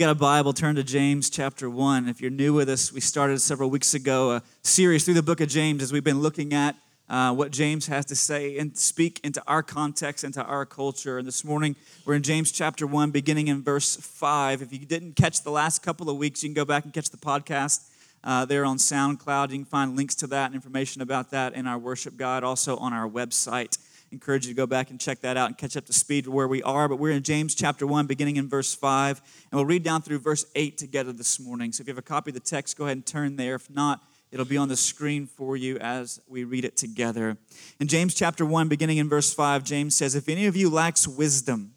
got a Bible, turn to James chapter 1. If you're new with us, we started several weeks ago a series through the book of James as we've been looking at uh, what James has to say and speak into our context, into our culture. And this morning, we're in James chapter 1, beginning in verse 5. If you didn't catch the last couple of weeks, you can go back and catch the podcast. Uh, there on SoundCloud. You can find links to that and information about that in our worship guide, also on our website encourage you to go back and check that out and catch up to speed where we are. But we're in James chapter 1, beginning in verse 5. And we'll read down through verse 8 together this morning. So if you have a copy of the text, go ahead and turn there. If not, it'll be on the screen for you as we read it together. In James chapter 1, beginning in verse 5, James says, If any of you lacks wisdom,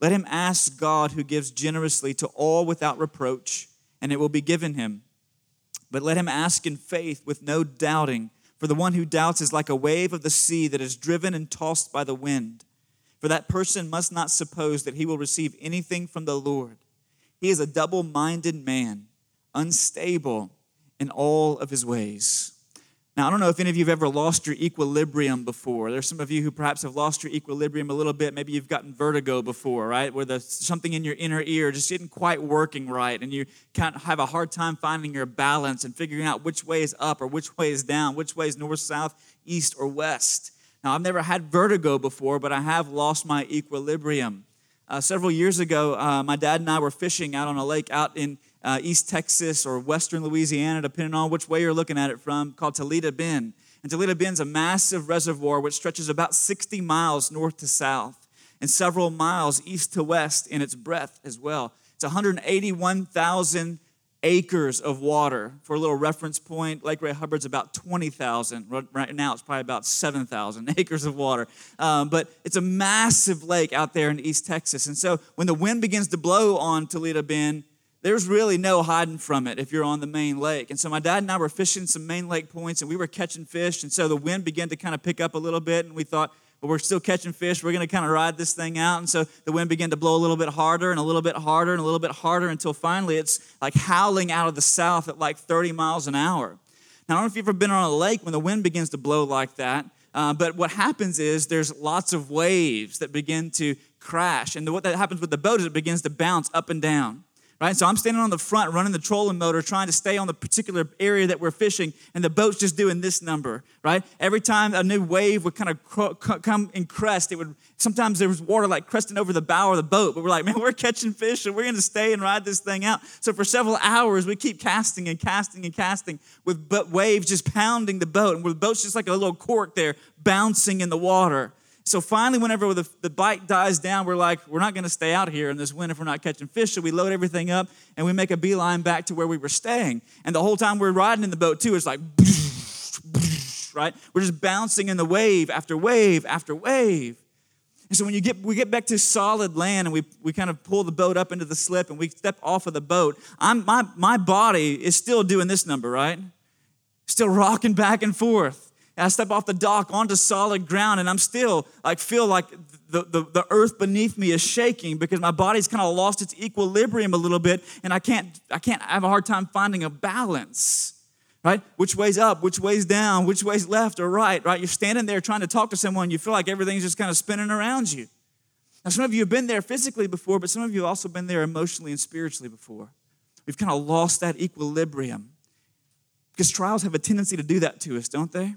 let him ask God who gives generously to all without reproach, and it will be given him. But let him ask in faith with no doubting. For the one who doubts is like a wave of the sea that is driven and tossed by the wind. For that person must not suppose that he will receive anything from the Lord. He is a double minded man, unstable in all of his ways. Now, I don't know if any of you have ever lost your equilibrium before. There's some of you who perhaps have lost your equilibrium a little bit. Maybe you've gotten vertigo before, right? Where there's something in your inner ear just isn't quite working right, and you kind of have a hard time finding your balance and figuring out which way is up or which way is down, which way is north, south, east, or west. Now, I've never had vertigo before, but I have lost my equilibrium. Uh, several years ago, uh, my dad and I were fishing out on a lake out in uh, East Texas or Western Louisiana, depending on which way you're looking at it from, called Toledo Bend. And Toledo Bend's a massive reservoir which stretches about 60 miles north to south and several miles east to west in its breadth as well. It's 181,000 acres of water. For a little reference point, Lake Ray Hubbard's about 20,000. Right now, it's probably about 7,000 acres of water. Um, but it's a massive lake out there in East Texas. And so when the wind begins to blow on Toledo Bend, there's really no hiding from it if you're on the main lake. And so my dad and I were fishing some main lake points and we were catching fish. And so the wind began to kind of pick up a little bit. And we thought, well, we're still catching fish. We're going to kind of ride this thing out. And so the wind began to blow a little bit harder and a little bit harder and a little bit harder until finally it's like howling out of the south at like 30 miles an hour. Now, I don't know if you've ever been on a lake when the wind begins to blow like that. Uh, but what happens is there's lots of waves that begin to crash. And what that happens with the boat is it begins to bounce up and down right? So I'm standing on the front running the trolling motor, trying to stay on the particular area that we're fishing, and the boat's just doing this number, right? Every time a new wave would kind of come and crest, it would sometimes there was water like cresting over the bow of the boat, but we're like, man, we're catching fish and we're going to stay and ride this thing out. So for several hours, we keep casting and casting and casting with waves just pounding the boat, and the boat's just like a little cork there bouncing in the water. So finally, whenever the, the bite dies down, we're like, we're not going to stay out here in this wind if we're not catching fish. So we load everything up and we make a beeline back to where we were staying. And the whole time we're riding in the boat, too, it's like, right? We're just bouncing in the wave after wave after wave. And so when you get we get back to solid land and we, we kind of pull the boat up into the slip and we step off of the boat, I'm my my body is still doing this number, right? Still rocking back and forth. And I step off the dock onto solid ground, and I'm still like feel like the, the, the earth beneath me is shaking because my body's kind of lost its equilibrium a little bit, and I can't I can't I have a hard time finding a balance. Right? Which way's up, which way's down, which way's left or right, right? You're standing there trying to talk to someone, you feel like everything's just kind of spinning around you. Now, some of you have been there physically before, but some of you have also been there emotionally and spiritually before. We've kind of lost that equilibrium. Because trials have a tendency to do that to us, don't they?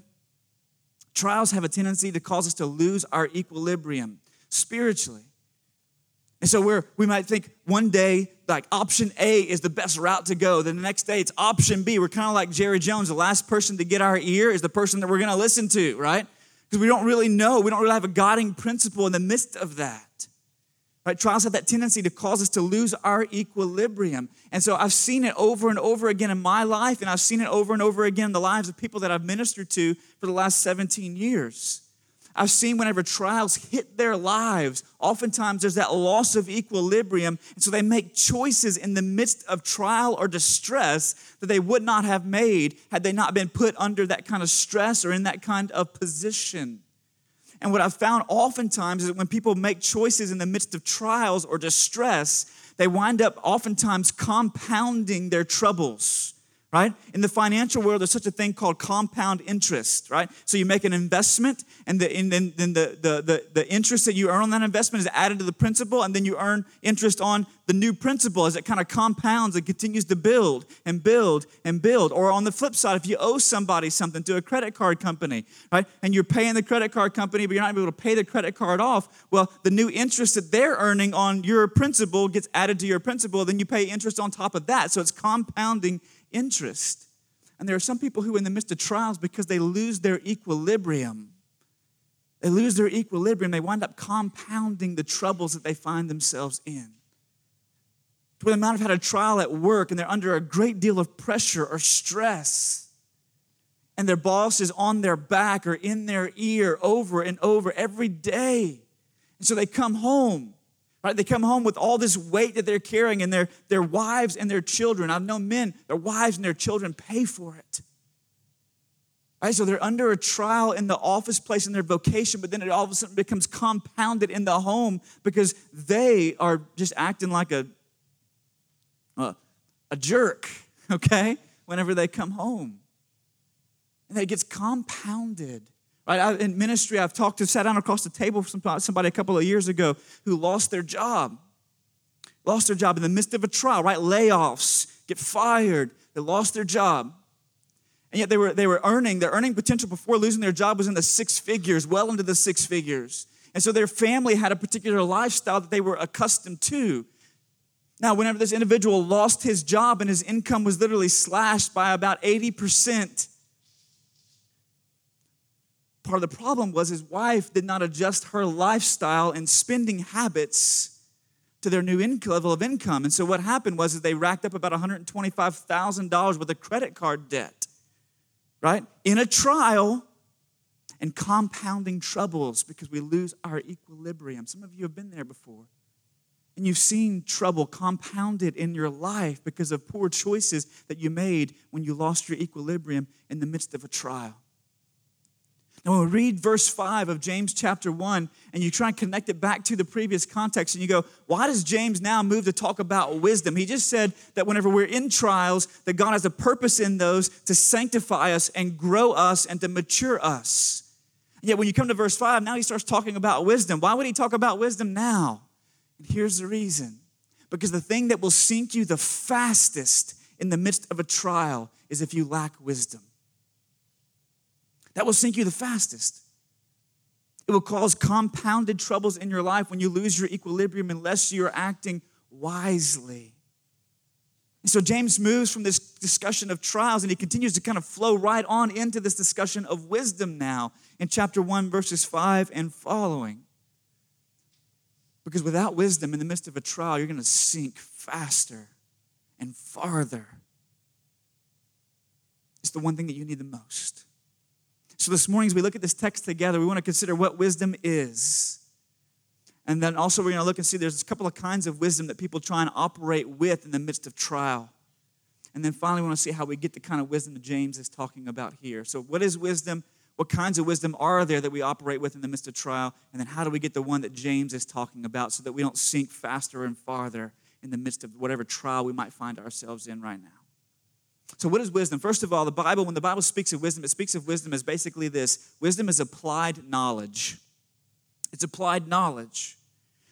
Trials have a tendency to cause us to lose our equilibrium spiritually. And so we're, we might think one day, like option A is the best route to go. Then the next day, it's option B. We're kind of like Jerry Jones. The last person to get our ear is the person that we're going to listen to, right? Because we don't really know. We don't really have a guiding principle in the midst of that. Right? Trials have that tendency to cause us to lose our equilibrium. And so I've seen it over and over again in my life, and I've seen it over and over again in the lives of people that I've ministered to for the last 17 years. I've seen whenever trials hit their lives, oftentimes there's that loss of equilibrium. And so they make choices in the midst of trial or distress that they would not have made had they not been put under that kind of stress or in that kind of position. And what I've found oftentimes is that when people make choices in the midst of trials or distress, they wind up oftentimes compounding their troubles right? In the financial world, there's such a thing called compound interest, right? So you make an investment, and, then, the, the, the, the interest that you earn on that investment is added to the principal, and then you earn interest on the new principal as it kind of compounds and continues to build and build and build. Or on the flip side, if you owe somebody something to a credit card company, right, and you're paying the credit card company, but you're not able to pay the credit card off, well, the new interest that they're earning on your principal gets added to your principal, then you pay interest on top of that. So it's compounding interest. And there are some people who, in the midst of trials, because they lose their equilibrium, they lose their equilibrium, they wind up compounding the troubles that they find themselves in. To where they might have had a trial at work and they're under a great deal of pressure or stress. And their boss is on their back or in their ear over and over every day. And so they come home, right? They come home with all this weight that they're carrying, and their, their wives and their children. I've known men, their wives and their children pay for it. Right? So they're under a trial in the office place in their vocation, but then it all of a sudden becomes compounded in the home because they are just acting like a, a, a jerk, okay, whenever they come home. And it gets compounded. In ministry, I've talked to, sat down across the table with somebody a couple of years ago who lost their job. Lost their job in the midst of a trial, right? Layoffs, get fired. They lost their job. And yet they were, they were earning, their earning potential before losing their job was in the six figures, well into the six figures. And so their family had a particular lifestyle that they were accustomed to. Now, whenever this individual lost his job and his income was literally slashed by about 80%, part of the problem was his wife did not adjust her lifestyle and spending habits to their new level of income. And so what happened was is they racked up about $125,000 worth of credit card debt right? In a trial and compounding troubles because we lose our equilibrium. Some of you have been there before. And you've seen trouble compounded in your life because of poor choices that you made when you lost your equilibrium in the midst of a trial. Now, when we read verse 5 of James chapter 1, and you try and connect it back to the previous context, and you go, why does James now move to talk about wisdom? He just said that whenever we're in trials, that God has a purpose in those to sanctify us and grow us and to mature us. And yet, when you come to verse 5, now he starts talking about wisdom. Why would he talk about wisdom now? And here's the reason because the thing that will sink you the fastest in the midst of a trial is if you lack wisdom. That will sink you the fastest. It will cause compounded troubles in your life when you lose your equilibrium unless you're acting wisely. And so James moves from this discussion of trials and he continues to kind of flow right on into this discussion of wisdom now in chapter 1, verses 5 and following. Because without wisdom in the midst of a trial, you're going to sink faster and farther. It's the one thing that you need the most. So, this morning, as we look at this text together, we want to consider what wisdom is. And then also, we're going to look and see there's a couple of kinds of wisdom that people try and operate with in the midst of trial. And then finally, we want to see how we get the kind of wisdom that James is talking about here. So, what is wisdom? What kinds of wisdom are there that we operate with in the midst of trial? And then, how do we get the one that James is talking about so that we don't sink faster and farther in the midst of whatever trial we might find ourselves in right now? So, what is wisdom? First of all, the Bible, when the Bible speaks of wisdom, it speaks of wisdom as basically this wisdom is applied knowledge. It's applied knowledge.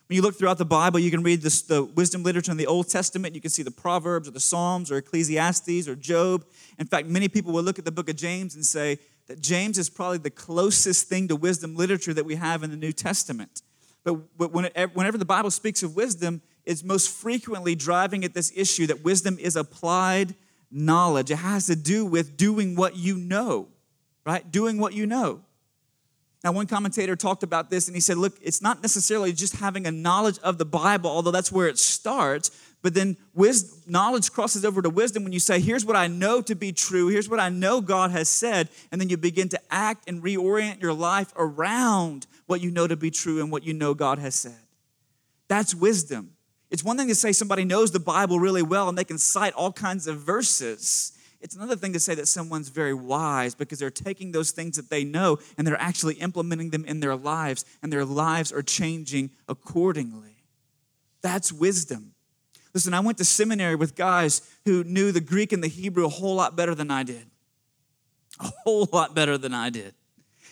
When you look throughout the Bible, you can read this, the wisdom literature in the Old Testament. You can see the Proverbs or the Psalms or Ecclesiastes or Job. In fact, many people will look at the book of James and say that James is probably the closest thing to wisdom literature that we have in the New Testament. But whenever the Bible speaks of wisdom, it's most frequently driving at this issue that wisdom is applied knowledge. It has to do with doing what you know, right? Doing what you know. Now, one commentator talked about this and he said, look, it's not necessarily just having a knowledge of the Bible, although that's where it starts, but then wisdom, knowledge crosses over to wisdom when you say, here's what I know to be true, here's what I know God has said, and then you begin to act and reorient your life around what you know to be true and what you know God has said. That's wisdom. It's one thing to say somebody knows the Bible really well and they can cite all kinds of verses. It's another thing to say that someone's very wise because they're taking those things that they know and they're actually implementing them in their lives and their lives are changing accordingly. That's wisdom. Listen, I went to seminary with guys who knew the Greek and the Hebrew a whole lot better than I did. A whole lot better than I did.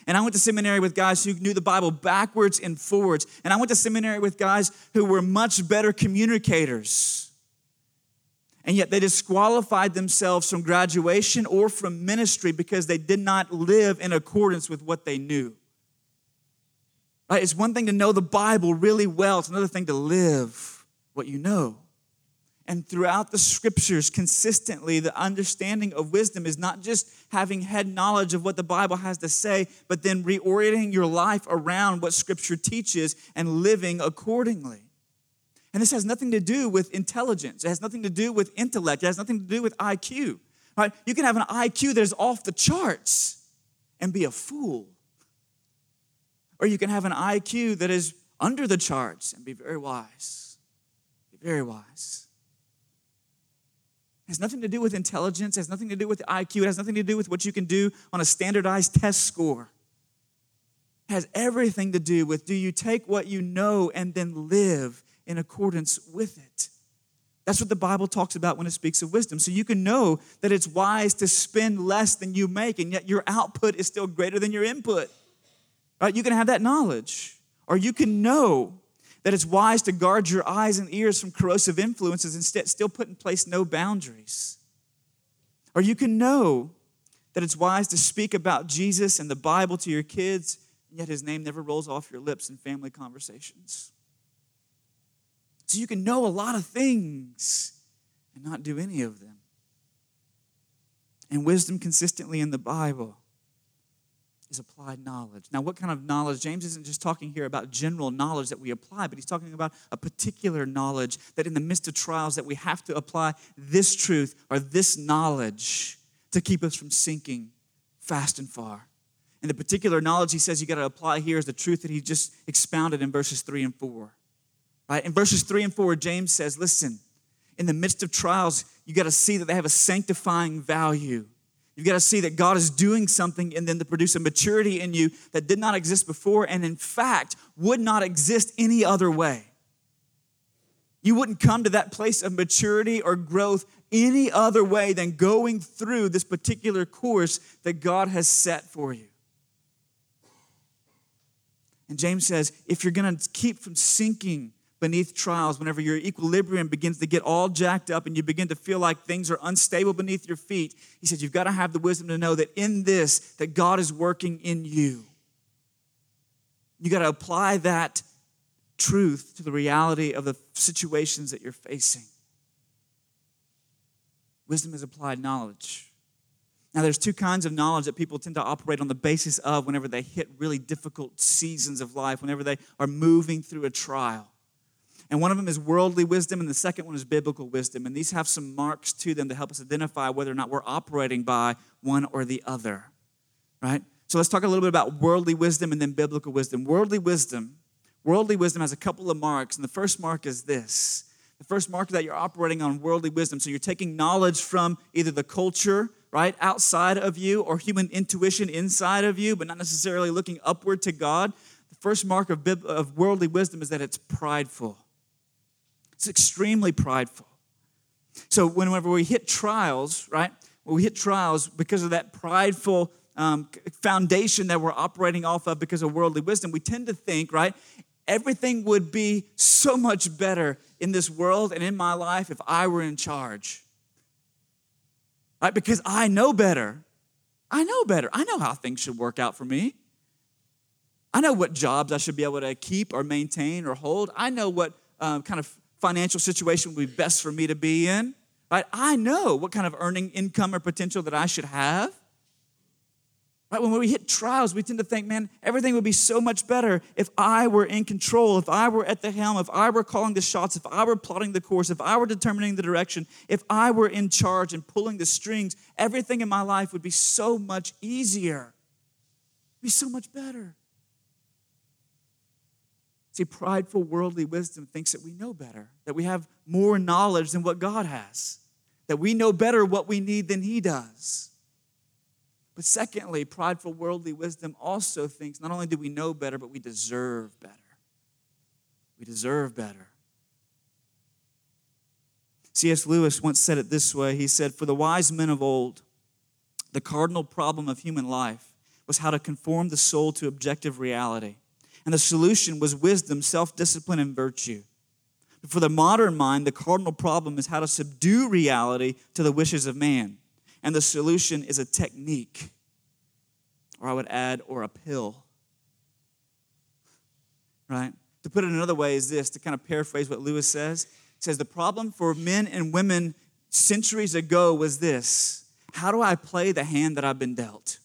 And I went to seminary with guys who knew the Bible backwards and forwards. And I went to seminary with guys who were much better communicators. And yet they disqualified themselves from graduation or from ministry because they did not live in accordance with what they knew. Right? It's one thing to know the Bible really well, it's another thing to live what you know. And throughout the scriptures, consistently, the understanding of wisdom is not just having head knowledge of what the Bible has to say, but then reorienting your life around what scripture teaches and living accordingly. And this has nothing to do with intelligence, it has nothing to do with intellect, it has nothing to do with IQ. Right? You can have an IQ that is off the charts and be a fool. Or you can have an IQ that is under the charts and be very wise. Be very wise. It has nothing to do with intelligence, it has nothing to do with IQ, it has nothing to do with what you can do on a standardized test score. It has everything to do with do you take what you know and then live in accordance with it? That's what the Bible talks about when it speaks of wisdom. So you can know that it's wise to spend less than you make, and yet your output is still greater than your input. Right? You can have that knowledge. Or you can know that it's wise to guard your eyes and ears from corrosive influences st- still put in place no boundaries. Or you can know that it's wise to speak about Jesus and the Bible to your kids, yet his name never rolls off your lips in family conversations. So you can know a lot of things and not do any of them. And wisdom consistently in the Bible is applied knowledge. Now, what kind of knowledge? James isn't just talking here about general knowledge that we apply, but he's talking about a particular knowledge that in the midst of trials that we have to apply this truth or this knowledge to keep us from sinking fast and far. And the particular knowledge he says you got to apply here is the truth that he just expounded in verses 3 and 4. Right? In verses 3 and 4, James says, listen, in the midst of trials, you got to see that they have a sanctifying value You've got to see that God is doing something and then to produce a maturity in you that did not exist before and, in fact, would not exist any other way. You wouldn't come to that place of maturity or growth any other way than going through this particular course that God has set for you. And James says if you're going to keep from sinking beneath trials, whenever your equilibrium begins to get all jacked up and you begin to feel like things are unstable beneath your feet, he said, You've got to have the wisdom to know that in this, that God is working in you. You got to apply that truth to the reality of the situations that you're facing. Wisdom is applied knowledge. Now, there's two kinds of knowledge that people tend to operate on the basis of whenever they hit really difficult seasons of life, whenever they are moving through a trial. And one of them is worldly wisdom, and the second one is biblical wisdom. And these have some marks to them to help us identify whether or not we're operating by one or the other, right? So let's talk a little bit about worldly wisdom and then biblical wisdom. Worldly wisdom, worldly wisdom has a couple of marks, and the first mark is this. The first mark that you're operating on worldly wisdom. So you're taking knowledge from either the culture, right, outside of you, or human intuition inside of you, but not necessarily looking upward to God. The first mark of, of worldly wisdom is that it's prideful. It's extremely prideful. So whenever we hit trials, right? When we hit trials because of that prideful um, foundation that we're operating off of because of worldly wisdom, we tend to think, right? Everything would be so much better in this world and in my life if I were in charge. Right? Because I know better. I know better. I know how things should work out for me. I know what jobs I should be able to keep or maintain or hold. I know what um, kind of financial situation would be best for me to be in. Right? I know what kind of earning income or potential that I should have. Right? When we hit trials, we tend to think, man, everything would be so much better if I were in control, if I were at the helm, if I were calling the shots, if I were plotting the course, if I were determining the direction, if I were in charge and pulling the strings, everything in my life would be so much easier. It'd be so much better. See, prideful worldly wisdom thinks that we know better, that we have more knowledge than what God has, that we know better what we need than He does. But secondly, prideful worldly wisdom also thinks not only do we know better, but we deserve better. We deserve better. C.S. Lewis once said it this way He said, For the wise men of old, the cardinal problem of human life was how to conform the soul to objective reality. And the solution was wisdom, self discipline, and virtue. But for the modern mind, the cardinal problem is how to subdue reality to the wishes of man. And the solution is a technique, or I would add, or a pill. Right? To put it another way, is this to kind of paraphrase what Lewis says. He says, The problem for men and women centuries ago was this how do I play the hand that I've been dealt?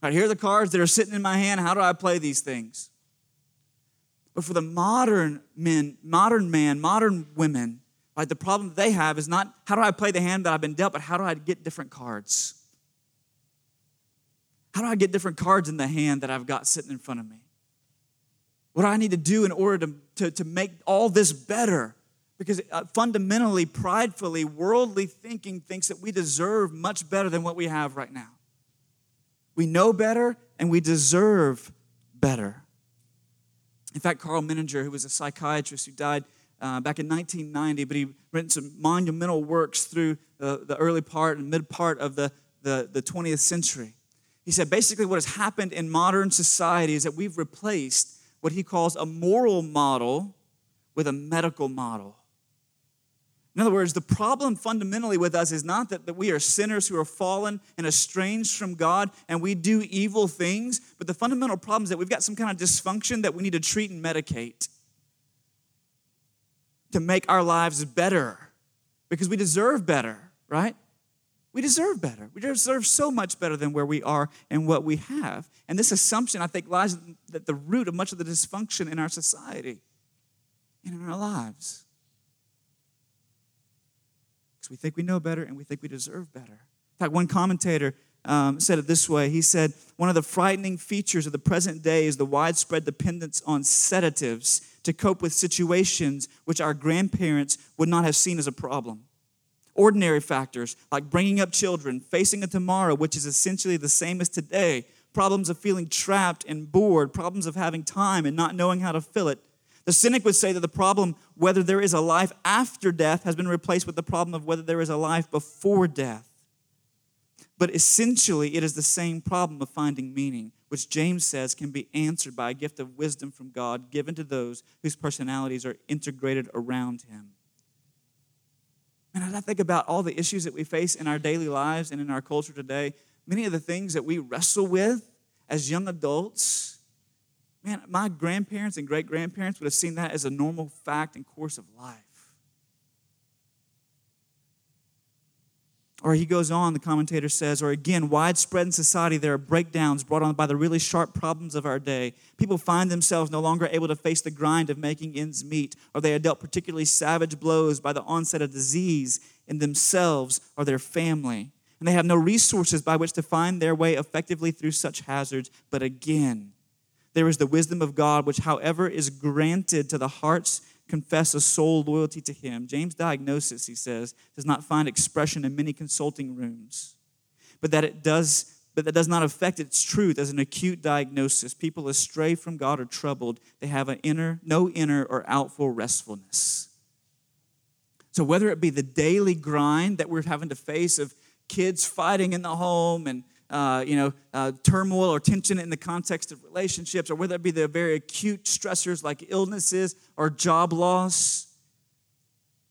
Right, here are the cards that are sitting in my hand. How do I play these things? But for the modern men, modern man, modern women, right, the problem they have is not how do I play the hand that I've been dealt, but how do I get different cards? How do I get different cards in the hand that I've got sitting in front of me? What do I need to do in order to, to, to make all this better? Because uh, fundamentally, pridefully, worldly thinking thinks that we deserve much better than what we have right now. We know better and we deserve better. In fact, Karl Menninger, who was a psychiatrist who died uh, back in 1990, but he written some monumental works through the, the early part and mid part of the, the, the 20th century. He said basically what has happened in modern society is that we've replaced what he calls a moral model with a medical model. In other words, the problem fundamentally with us is not that, that we are sinners who are fallen and estranged from God and we do evil things, but the fundamental problem is that we've got some kind of dysfunction that we need to treat and medicate to make our lives better because we deserve better, right? We deserve better. We deserve so much better than where we are and what we have. And this assumption, I think, lies at the root of much of the dysfunction in our society and in our lives we think we know better and we think we deserve better. In fact, one commentator um, said it this way He said, One of the frightening features of the present day is the widespread dependence on sedatives to cope with situations which our grandparents would not have seen as a problem. Ordinary factors like bringing up children, facing a tomorrow which is essentially the same as today, problems of feeling trapped and bored, problems of having time and not knowing how to fill it, the cynic would say that the problem, whether there is a life after death, has been replaced with the problem of whether there is a life before death. But essentially, it is the same problem of finding meaning, which James says can be answered by a gift of wisdom from God given to those whose personalities are integrated around Him. And as I think about all the issues that we face in our daily lives and in our culture today, many of the things that we wrestle with as young adults, Man, my grandparents and great grandparents would have seen that as a normal fact and course of life. Or he goes on, the commentator says, or again, widespread in society, there are breakdowns brought on by the really sharp problems of our day. People find themselves no longer able to face the grind of making ends meet, or they are dealt particularly savage blows by the onset of disease in themselves or their family. And they have no resources by which to find their way effectively through such hazards. But again, there is the wisdom of God, which, however, is granted to the hearts confess a soul loyalty to Him. James' diagnosis, he says, does not find expression in many consulting rooms, but that it does. But that does not affect its truth as an acute diagnosis. People astray from God are troubled. They have an inner, no inner or outful restfulness. So whether it be the daily grind that we're having to face of kids fighting in the home and uh, you know, uh, turmoil or tension in the context of relationships, or whether it be the very acute stressors like illnesses or job loss.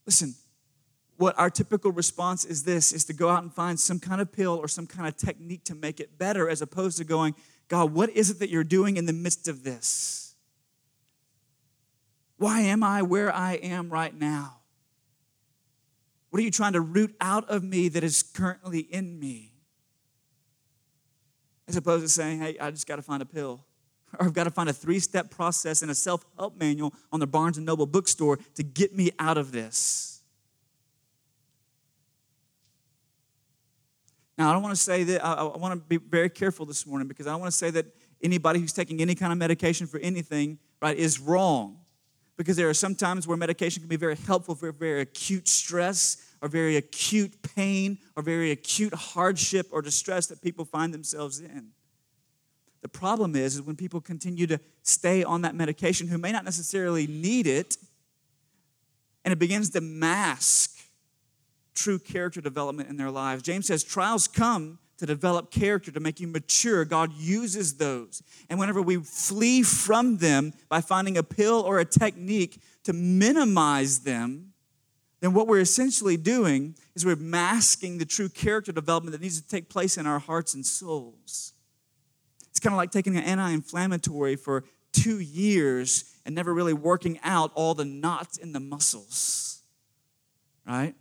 Listen, what our typical response is this is to go out and find some kind of pill or some kind of technique to make it better, as opposed to going, God, what is it that you're doing in the midst of this? Why am I where I am right now? What are you trying to root out of me that is currently in me? As opposed to saying, hey, I just got to find a pill. Or I've got to find a three step process and a self help manual on the Barnes and Noble bookstore to get me out of this. Now, I don't want to say that, I, I want to be very careful this morning because I don't want to say that anybody who's taking any kind of medication for anything, right, is wrong. Because there are some times where medication can be very helpful for very acute stress or very acute pain or very acute hardship or distress that people find themselves in. The problem is, is when people continue to stay on that medication who may not necessarily need it, and it begins to mask true character development in their lives. James says trials come to develop character, to make you mature. God uses those. And whenever we flee from them by finding a pill or a technique to minimize them, then what we're essentially doing is we're masking the true character development that needs to take place in our hearts and souls. It's kind of like taking an anti inflammatory for two years and never really working out all the knots in the muscles, right?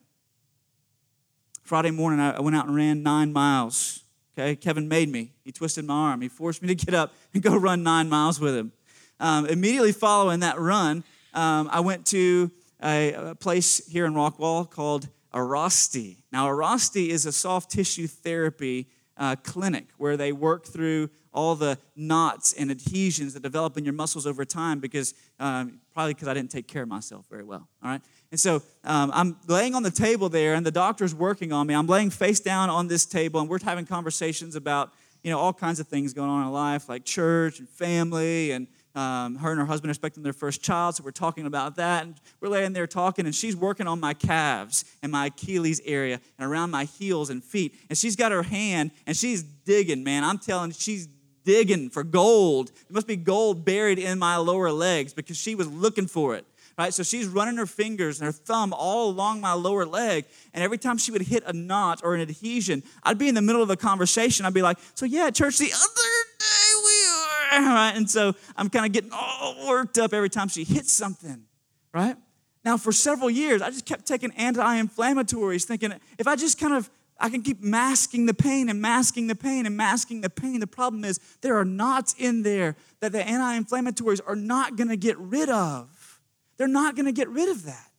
Friday morning, I went out and ran nine miles. Okay, Kevin made me. He twisted my arm. He forced me to get up and go run nine miles with him. Um, immediately following that run, um, I went to a, place here in Rockwall called Airrosti. Now, Airrosti is a soft tissue therapy uh, clinic where they work through all the knots and adhesions that develop in your muscles over time because um, probably because I didn't take care of myself very well. All right. And so um, I'm laying on the table there, and the doctor's working on me. I'm laying face down on this table, and we're having conversations about you know all kinds of things going on in life, like church and family, and um, her and her husband are expecting their first child, so we're talking about that. And we're laying there talking, and she's working on my calves and my Achilles area and around my heels and feet. And she's got her hand, and she's digging, man. I'm telling you, she's digging for gold. There must be gold buried in my lower legs because she was looking for it right? So she's running her fingers and her thumb all along my lower leg. And every time she would hit a knot or an adhesion, I'd be in the middle of a conversation. I'd be like, So, yeah, church, the other day we right? And so I'm kind of getting all worked up every time she hits something, right? Now, for several years, I just kept taking anti inflammatories, thinking if I just kind of I can keep masking the pain and masking the pain and masking the pain. The problem is there are knots in there that the anti inflammatories are not going to get rid of. They're not going to get rid of that.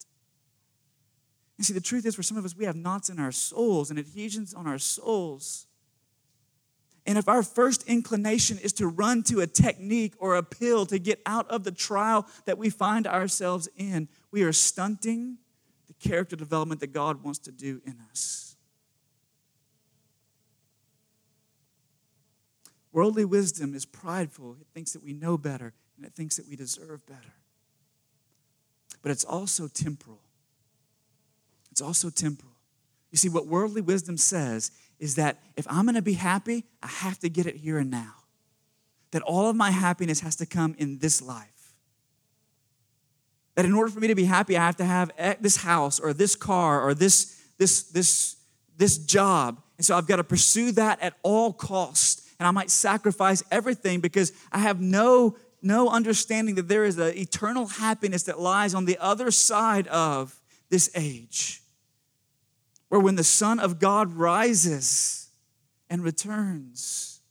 You see, the truth is, for some of us, we have knots in our souls and adhesions on our souls. And if our first inclination is to run to a technique or a pill to get out of the trial that we find ourselves in, we are stunting the character development that God wants to do in us. Worldly wisdom is prideful. It thinks that we know better and it thinks that we deserve better but it's also temporal. It's also temporal. You see, what worldly wisdom says is that if I'm going to be happy, I have to get it here and now. That all of my happiness has to come in this life. That in order for me to be happy, I have to have this house or this car or this, this, this, this job. And so I've got to pursue that at all costs. And I might sacrifice everything because I have no no understanding that there is an eternal happiness that lies on the other side of this age. Where when the Son of God rises and returns,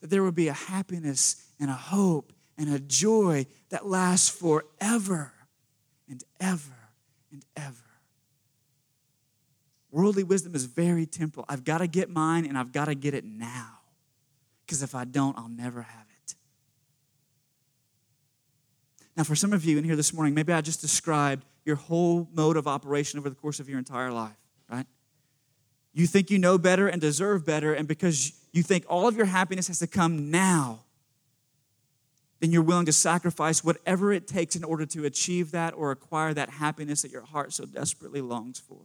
that there will be a happiness and a hope and a joy that lasts forever and ever and ever. Worldly wisdom is very temporal. I've got to get mine and I've got to get it now. Because if I don't, I'll never have it. Now, for some of you in here this morning, maybe I just described your whole mode of operation over the course of your entire life, right? You think you know better and deserve better, and because you think all of your happiness has to come now, then you're willing to sacrifice whatever it takes in order to achieve that or acquire that happiness that your heart so desperately longs for.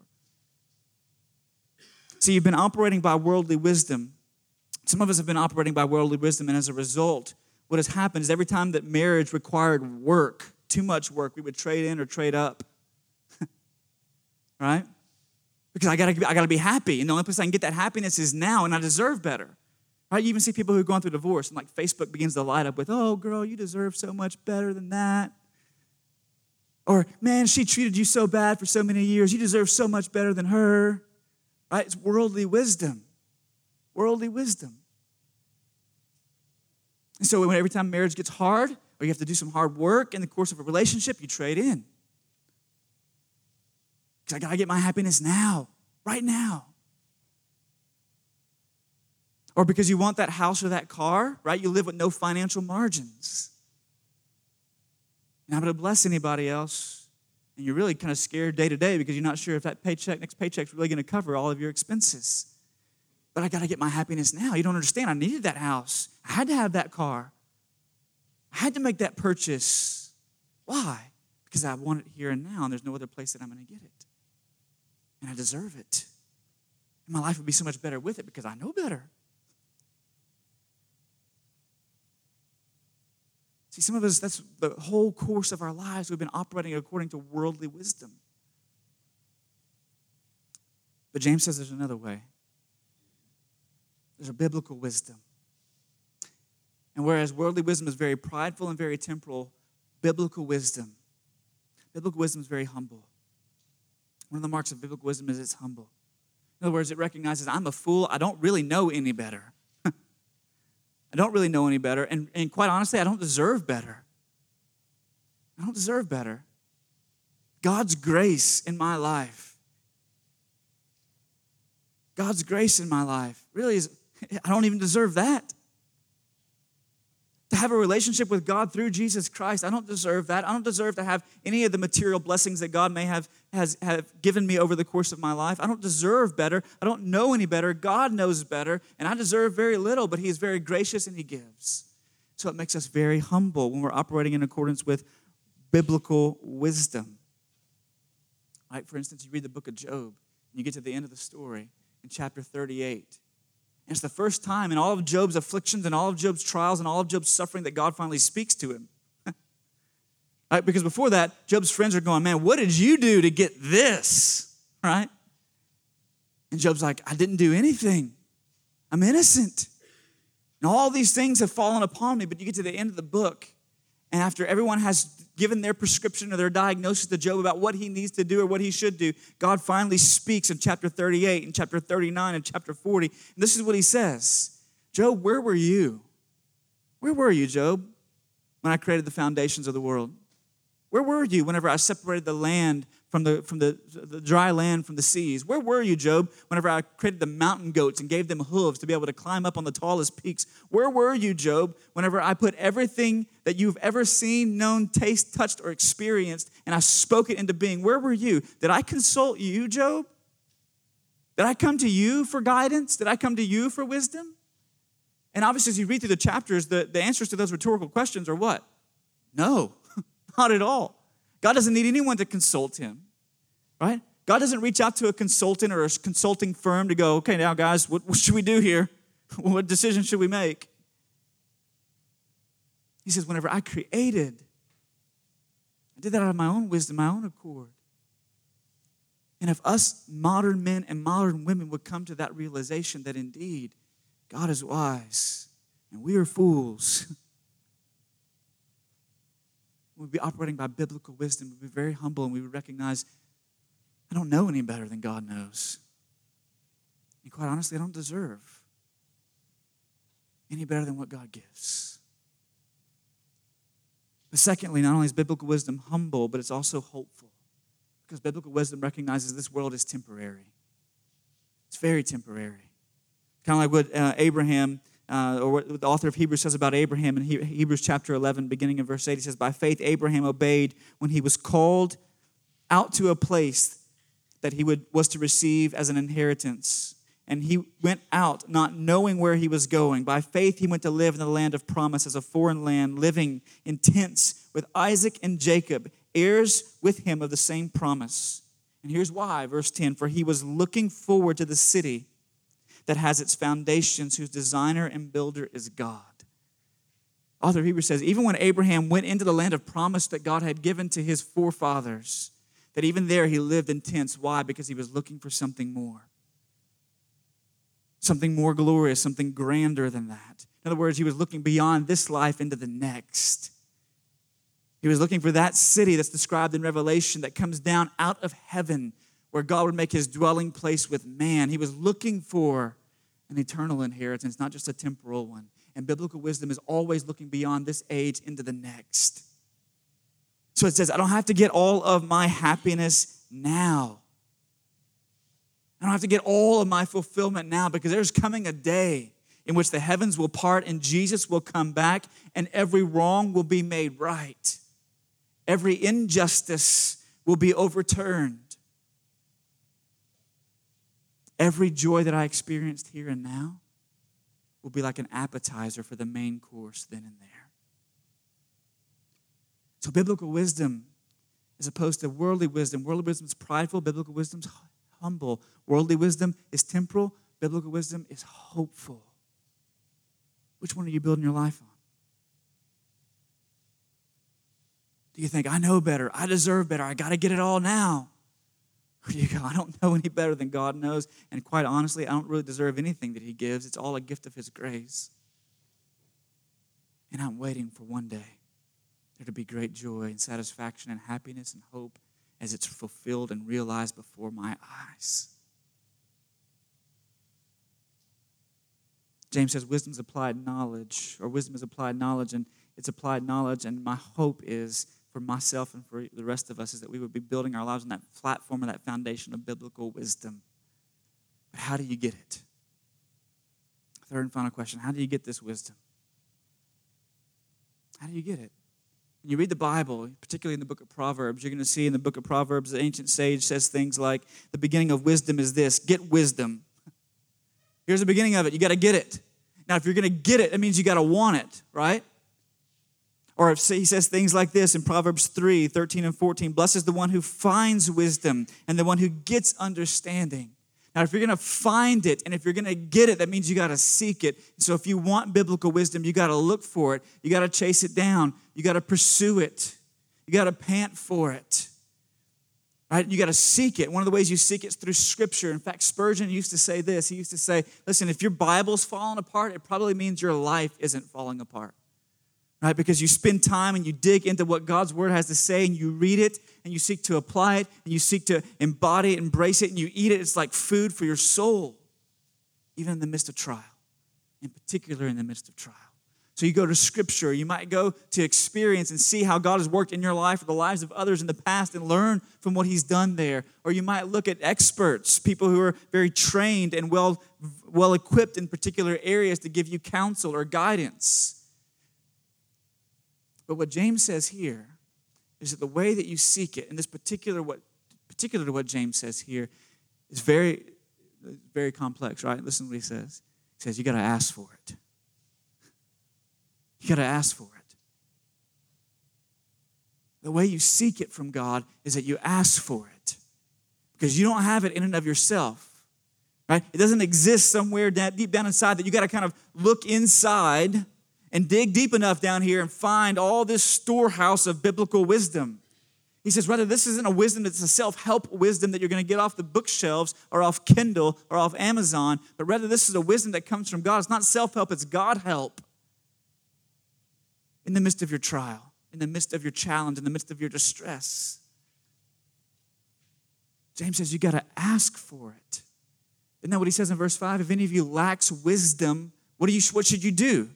See, you've been operating by worldly wisdom. Some of us have been operating by worldly wisdom, and as a result, what has happened is every time that marriage required work, too much work, we would trade in or trade up. right? Because I gotta, I gotta be happy. And the only place I can get that happiness is now, and I deserve better. Right? You even see people who are going through divorce, and like Facebook begins to light up with, oh, girl, you deserve so much better than that. Or, man, she treated you so bad for so many years. You deserve so much better than her. Right? It's worldly wisdom. Worldly wisdom. And so when every time marriage gets hard, or you have to do some hard work in the course of a relationship, you trade in. Because I gotta get my happiness now, right now. Or because you want that house or that car, right? You live with no financial margins. You're not gonna bless anybody else. And you're really kind of scared day to day because you're not sure if that paycheck, next paycheck's really gonna cover all of your expenses but I got to get my happiness now. You don't understand. I needed that house. I had to have that car. I had to make that purchase. Why? Because I want it here and now, and there's no other place that I'm going to get it. And I deserve it. And my life would be so much better with it because I know better. See, some of us, that's the whole course of our lives. We've been operating according to worldly wisdom. But James says there's another way. There's a biblical wisdom. And whereas worldly wisdom is very prideful and very temporal, biblical wisdom, biblical wisdom is very humble. One of the marks of biblical wisdom is it's humble. In other words, it recognizes I'm a fool. I don't really know any better. I don't really know any better. And, and quite honestly, I don't deserve better. I don't deserve better. God's grace in my life, God's grace in my life really is, I don't even deserve that to have a relationship with God through Jesus Christ. I don't deserve that. I don't deserve to have any of the material blessings that God may have has have given me over the course of my life. I don't deserve better. I don't know any better. God knows better, and I deserve very little, but he is very gracious and he gives. So it makes us very humble when we're operating in accordance with biblical wisdom. Right? For instance, you read the book of Job, and you get to the end of the story in chapter 38 and it's the first time in all of Job's afflictions and all of Job's trials and all of Job's suffering that God finally speaks to him. right? Because before that, Job's friends are going, Man, what did you do to get this? Right? And Job's like, I didn't do anything. I'm innocent. And all these things have fallen upon me. But you get to the end of the book, and after everyone has given their prescription or their diagnosis to Job about what he needs to do or what he should do, God finally speaks in chapter 38 and chapter 39 and chapter 40. And this is what he says Job, where were you? Where were you, Job, when I created the foundations of the world? Where were you whenever I separated the land from the, from the, the dry land from the seas? Where were you, Job, whenever I created the mountain goats and gave them hooves to be able to climb up on the tallest peaks? Where were you, Job, whenever I put everything that you've ever seen, known, tasted, touched, or experienced and I spoke it into being? Where were you? Did I consult you, Job? Did I come to you for guidance? Did I come to you for wisdom? And obviously, as you read through the chapters, the, the answers to those rhetorical questions are what? No. Not at all. God doesn't need anyone to consult him, right? God doesn't reach out to a consultant or a consulting firm to go, okay, now, guys, what, what should we do here? what decision should we make? He says, whenever I created, I did that out of my own wisdom, my own accord. And if us modern men and modern women would come to that realization that indeed God is wise and we are fools, we'd be operating by biblical wisdom. We'd be very humble and we would recognize I don't know any better than God knows. And quite honestly, I don't deserve any better than what God gives. But secondly, not only is biblical wisdom humble, but it's also hopeful. Because biblical wisdom recognizes this world is temporary. It's very temporary. Kind of like what uh, Abraham uh, or what the author of Hebrews says about Abraham in Hebrews chapter 11, beginning in verse 8. He says, By faith, Abraham obeyed when he was called out to a place that he would, was to receive as an inheritance. And he went out not knowing where he was going. By faith, he went to live in the land of promise as a foreign land, living in tents with Isaac and Jacob, heirs with him of the same promise. And here's why, verse 10 For he was looking forward to the city that has its foundations, whose designer and builder is God. Author of Hebrews says, even when Abraham went into the land of promise that God had given to his forefathers, that even there he lived in tents. Why? Because he was looking for something more. Something more glorious, something grander than that. In other words, he was looking beyond this life into the next. He was looking for that city that's described in Revelation that comes down out of heaven where God would make his dwelling place with man. He was looking for an eternal inheritance, not just a temporal one. And biblical wisdom is always looking beyond this age into the next. So it says, I don't have to get all of my happiness now. I don't have to get all of my fulfillment now because there's coming a day in which the heavens will part and Jesus will come back and every wrong will be made right. Every injustice will be overturned Every joy that I experienced here and now will be like an appetizer for the main course then and there. So, biblical wisdom, as opposed to worldly wisdom, worldly wisdom is prideful, biblical wisdom is humble. Worldly wisdom is temporal, biblical wisdom is hopeful. Which one are you building your life on? Do you think, I know better, I deserve better, I got to get it all now? Or do you go, I don't know any better than God knows, and quite honestly, I don't really deserve anything that He gives. It's all a gift of His grace. And I'm waiting for one day there to be great joy and satisfaction and happiness and hope as it's fulfilled and realized before my eyes. James says wisdom is applied knowledge, or wisdom is applied knowledge, and it's applied knowledge. And my hope is for myself and for the rest of us is that we would be building our lives on that platform and that foundation of biblical wisdom. But how do you get it? Third and final question How do you get this wisdom? How do you get it? When you read the Bible, particularly in the book of Proverbs, you're going to see in the book of Proverbs, the ancient sage says things like, The beginning of wisdom is this get wisdom. Here's the beginning of it. You got to get it. Now, if you're going to get it, that means you got to want it, right? Or if he says things like this in Proverbs 3 13 and 14 Blessed is the one who finds wisdom and the one who gets understanding. Now, if you're going to find it and if you're going to get it, that means you got to seek it. So, if you want biblical wisdom, you got to look for it. You got to chase it down. You got to pursue it. You got to pant for it. Right? You got to seek it. One of the ways you seek it is through Scripture. In fact, Spurgeon used to say this. He used to say, "Listen, if your Bible's falling apart, it probably means your life isn't falling apart." Right? Because you spend time and you dig into what God's Word has to say, and you read it, and you seek to apply it, and you seek to embody it, embrace it, and you eat it. It's like food for your soul, even in the midst of trial, in particular in the midst of trial. So you go to scripture, you might go to experience and see how God has worked in your life or the lives of others in the past and learn from what he's done there. Or you might look at experts, people who are very trained and well well equipped in particular areas to give you counsel or guidance. But what James says here is that the way that you seek it, and this particular what particular to what James says here, is very very complex, right? Listen to what he says. He says you got to ask for it. You got to ask for it. The way you seek it from God is that you ask for it because you don't have it in and of yourself. Right? It doesn't exist somewhere deep down inside that you got to kind of look inside and dig deep enough down here and find all this storehouse of biblical wisdom. He says, rather, this isn't a wisdom that's a self help wisdom that you're going to get off the bookshelves or off Kindle or off Amazon, but rather, this is a wisdom that comes from God. It's not self help, it's God help in the midst of your trial, in the midst of your challenge, in the midst of your distress. James says you got to ask for it. Isn't that what he says in verse 5? If any of you lacks wisdom, what, do you, what should you do?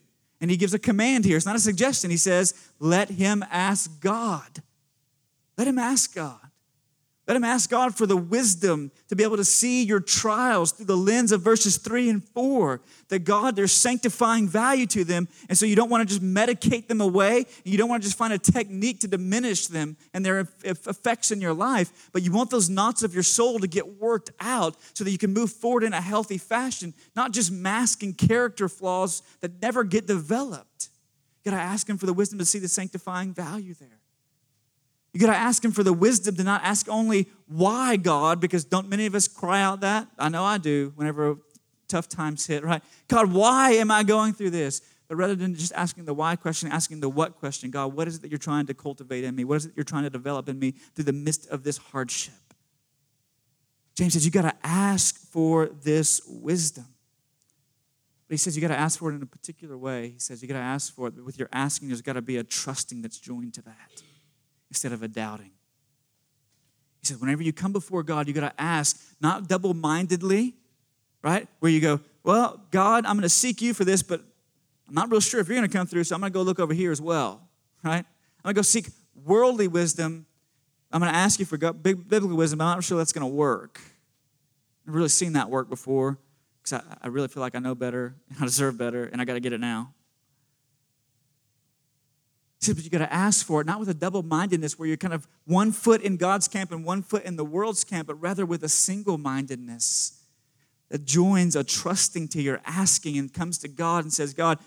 And he gives a command here. It's not a suggestion. He says, let him ask God. Let him ask God. Let him ask God for the wisdom to be able to see your trials through the lens of verses three and four. That God, there's sanctifying value to them. And so you don't want to just medicate them away. You don't want to just find a technique to diminish them and their effects in your life. But you want those knots of your soul to get worked out so that you can move forward in a healthy fashion, not just masking character flaws that never get developed. You got to ask Him for the wisdom to see the sanctifying value there. You got to ask Him for the wisdom to not ask only why God, because don't many of us cry out that? I know I do whenever tough times hit, right? God, why am I going through this? But rather than just asking the why question, asking the what question God, what is it that you're trying to cultivate in me? What is it you're trying to develop in me through the midst of this hardship? James says, you got to ask for this wisdom. But he says you got to ask for it in a particular way. He says you got to ask for it, with your asking, there's got to be a trusting that's joined to that instead of a doubting. He said, whenever you come before God, you got to ask, not double mindedly, right? Where you go, well, God, I'm going to seek you for this, but I'm not real sure if you're going to come through, so I'm going to go look over here as well, right? I'm going to go seek worldly wisdom. I'm going to ask you for God, biblical wisdom, but I'm not sure that's going to work. I've really seen that work before because I, I really feel like I know better, and I deserve better, and I got to get it now. He said, but you got to ask for it, not with a double mindedness where you're kind of one foot in God's camp and one foot in the world's camp, but rather with a single mindedness that joins a trusting to your asking and comes to God and says, God,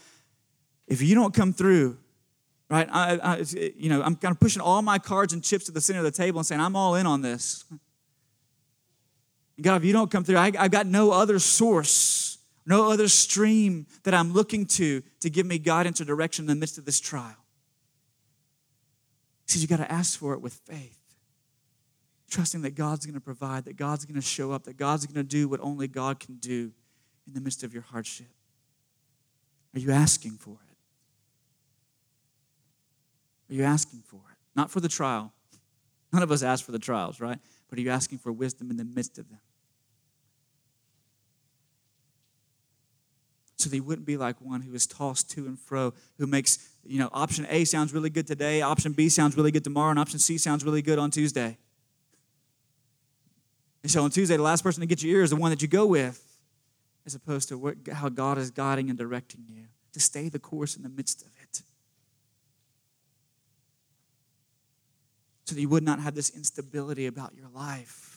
if you don't come through, right, I, I, you know, I'm kind of pushing all my cards and chips to the center of the table and saying, I'm all in on this. God, if you don't come through, I, I've got no other source, no other stream that I'm looking to to give me guidance or direction in the midst of this trial. Says you got to ask for it with faith, trusting that God's going to provide, that God's going to show up, that God's going to do what only God can do in the midst of your hardship. Are you asking for it? Are you asking for it? Not for the trial. None of us ask for the trials, right? But are you asking for wisdom in the midst of them? So that you wouldn't be like one who is tossed to and fro, who makes, you know, option A sounds really good today, option B sounds really good tomorrow, and option C sounds really good on Tuesday. And so on Tuesday, the last person to get your ear is the one that you go with, as opposed to what, how God is guiding and directing you to stay the course in the midst of it. so that you would not have this instability about your life.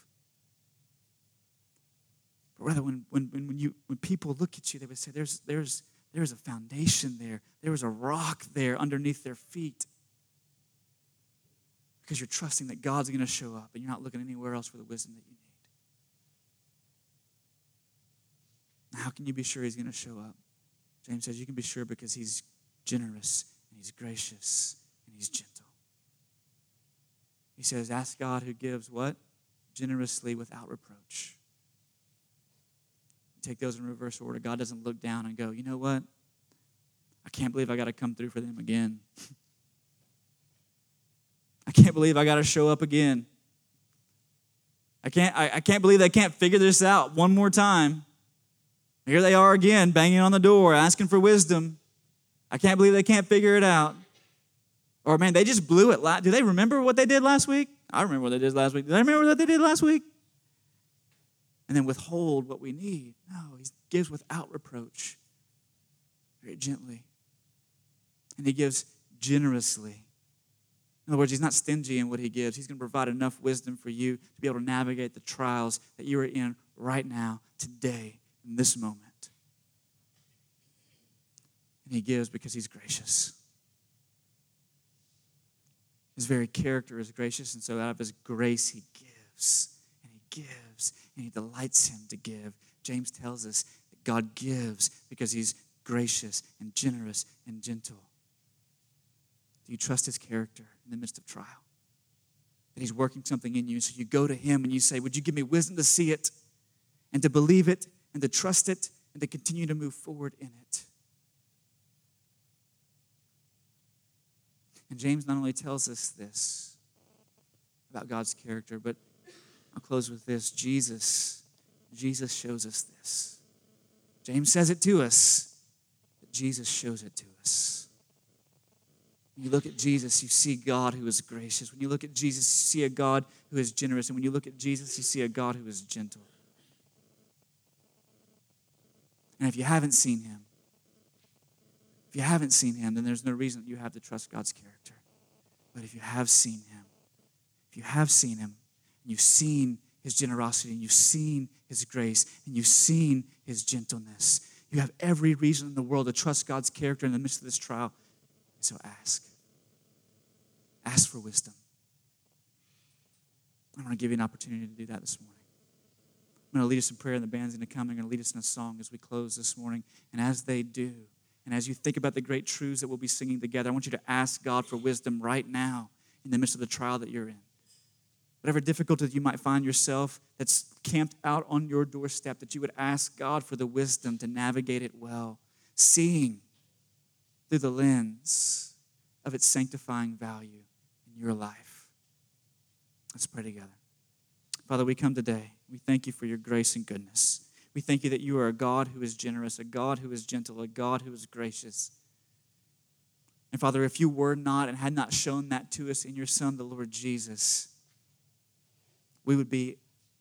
Rather, when, when, when, you, when people look at you, they would say, there's, there's, there's a foundation there, there is a rock there underneath their feet. Because you're trusting that God's going to show up and you're not looking anywhere else for the wisdom that you need. How can you be sure He's going to show up? James says you can be sure because He's generous and He's gracious and He's gentle. He says, Ask God who gives what? Generously without reproach. Take those in reverse order. God doesn't look down and go, You know what? I can't believe I got to come through for them again. I can't believe I got to show up again. I can't, I, I can't believe they can't figure this out one more time. Here they are again, banging on the door, asking for wisdom. I can't believe they can't figure it out. Or man, they just blew it. Do they remember what they did last week? I remember what they did last week. Do they remember what they did last week? And then withhold what we need. No, he gives without reproach, very gently. And he gives generously. In other words, he's not stingy in what he gives. He's going to provide enough wisdom for you to be able to navigate the trials that you are in right now, today, in this moment. And he gives because he's gracious. His very character is gracious, and so out of his grace, he gives and he gives and he delights him to give. James tells us that God gives because he's gracious and generous and gentle. Do you trust his character in the midst of trial? That he's working something in you. So you go to him and you say, Would you give me wisdom to see it and to believe it and to trust it and to continue to move forward in it? And James not only tells us this about God's character, but I'll close with this Jesus. Jesus shows us this. James says it to us, but Jesus shows it to us. When you look at Jesus, you see God who is gracious. When you look at Jesus, you see a God who is generous. And when you look at Jesus, you see a God who is gentle. And if you haven't seen him, if you haven't seen him, then there's no reason that you have to trust God's character. But if you have seen him, if you have seen him, you've seen his generosity, and you've seen his grace, and you've seen his gentleness, you have every reason in the world to trust God's character in the midst of this trial. So ask. Ask for wisdom. I want to give you an opportunity to do that this morning. I'm going to lead us in prayer, and the band's going to come. They're going to lead us in a song as we close this morning. And as they do, and as you think about the great truths that we'll be singing together, I want you to ask God for wisdom right now in the midst of the trial that you're in. Whatever difficulty you might find yourself that's camped out on your doorstep, that you would ask God for the wisdom to navigate it well, seeing through the lens of its sanctifying value in your life. Let's pray together. Father, we come today. We thank you for your grace and goodness. We thank you that you are a God who is generous, a God who is gentle, a God who is gracious. And Father, if you were not and had not shown that to us in your Son, the Lord Jesus, we would be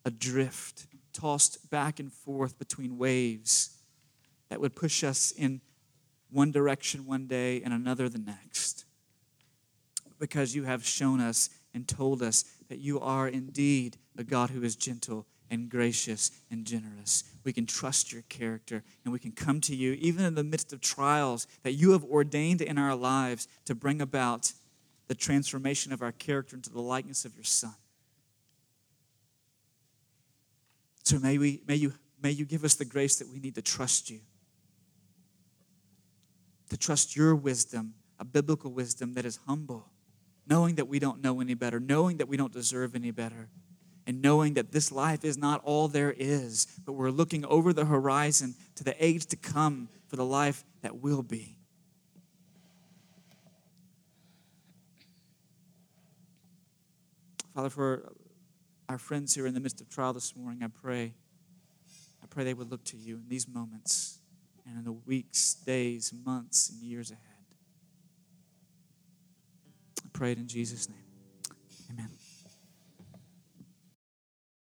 adrift, tossed back and forth between waves that would push us in one direction one day and another the next. Because you have shown us and told us that you are indeed a God who is gentle and gracious and generous. We can trust your character and we can come to you even in the midst of trials that you have ordained in our lives to bring about the transformation of our character into the likeness of your Son. So may, we, may, you, may you give us the grace that we need to trust you, to trust your wisdom, a biblical wisdom that is humble, knowing that we don't know any better, knowing that we don't deserve any better, and knowing that this life is not all there is, but we're looking over the horizon to the age to come for the life that will be. Father, for our friends here in the midst of trial this morning, I pray, I pray they would look to you in these moments and in the weeks, days, months, and years ahead. I pray it in Jesus' name. Amen.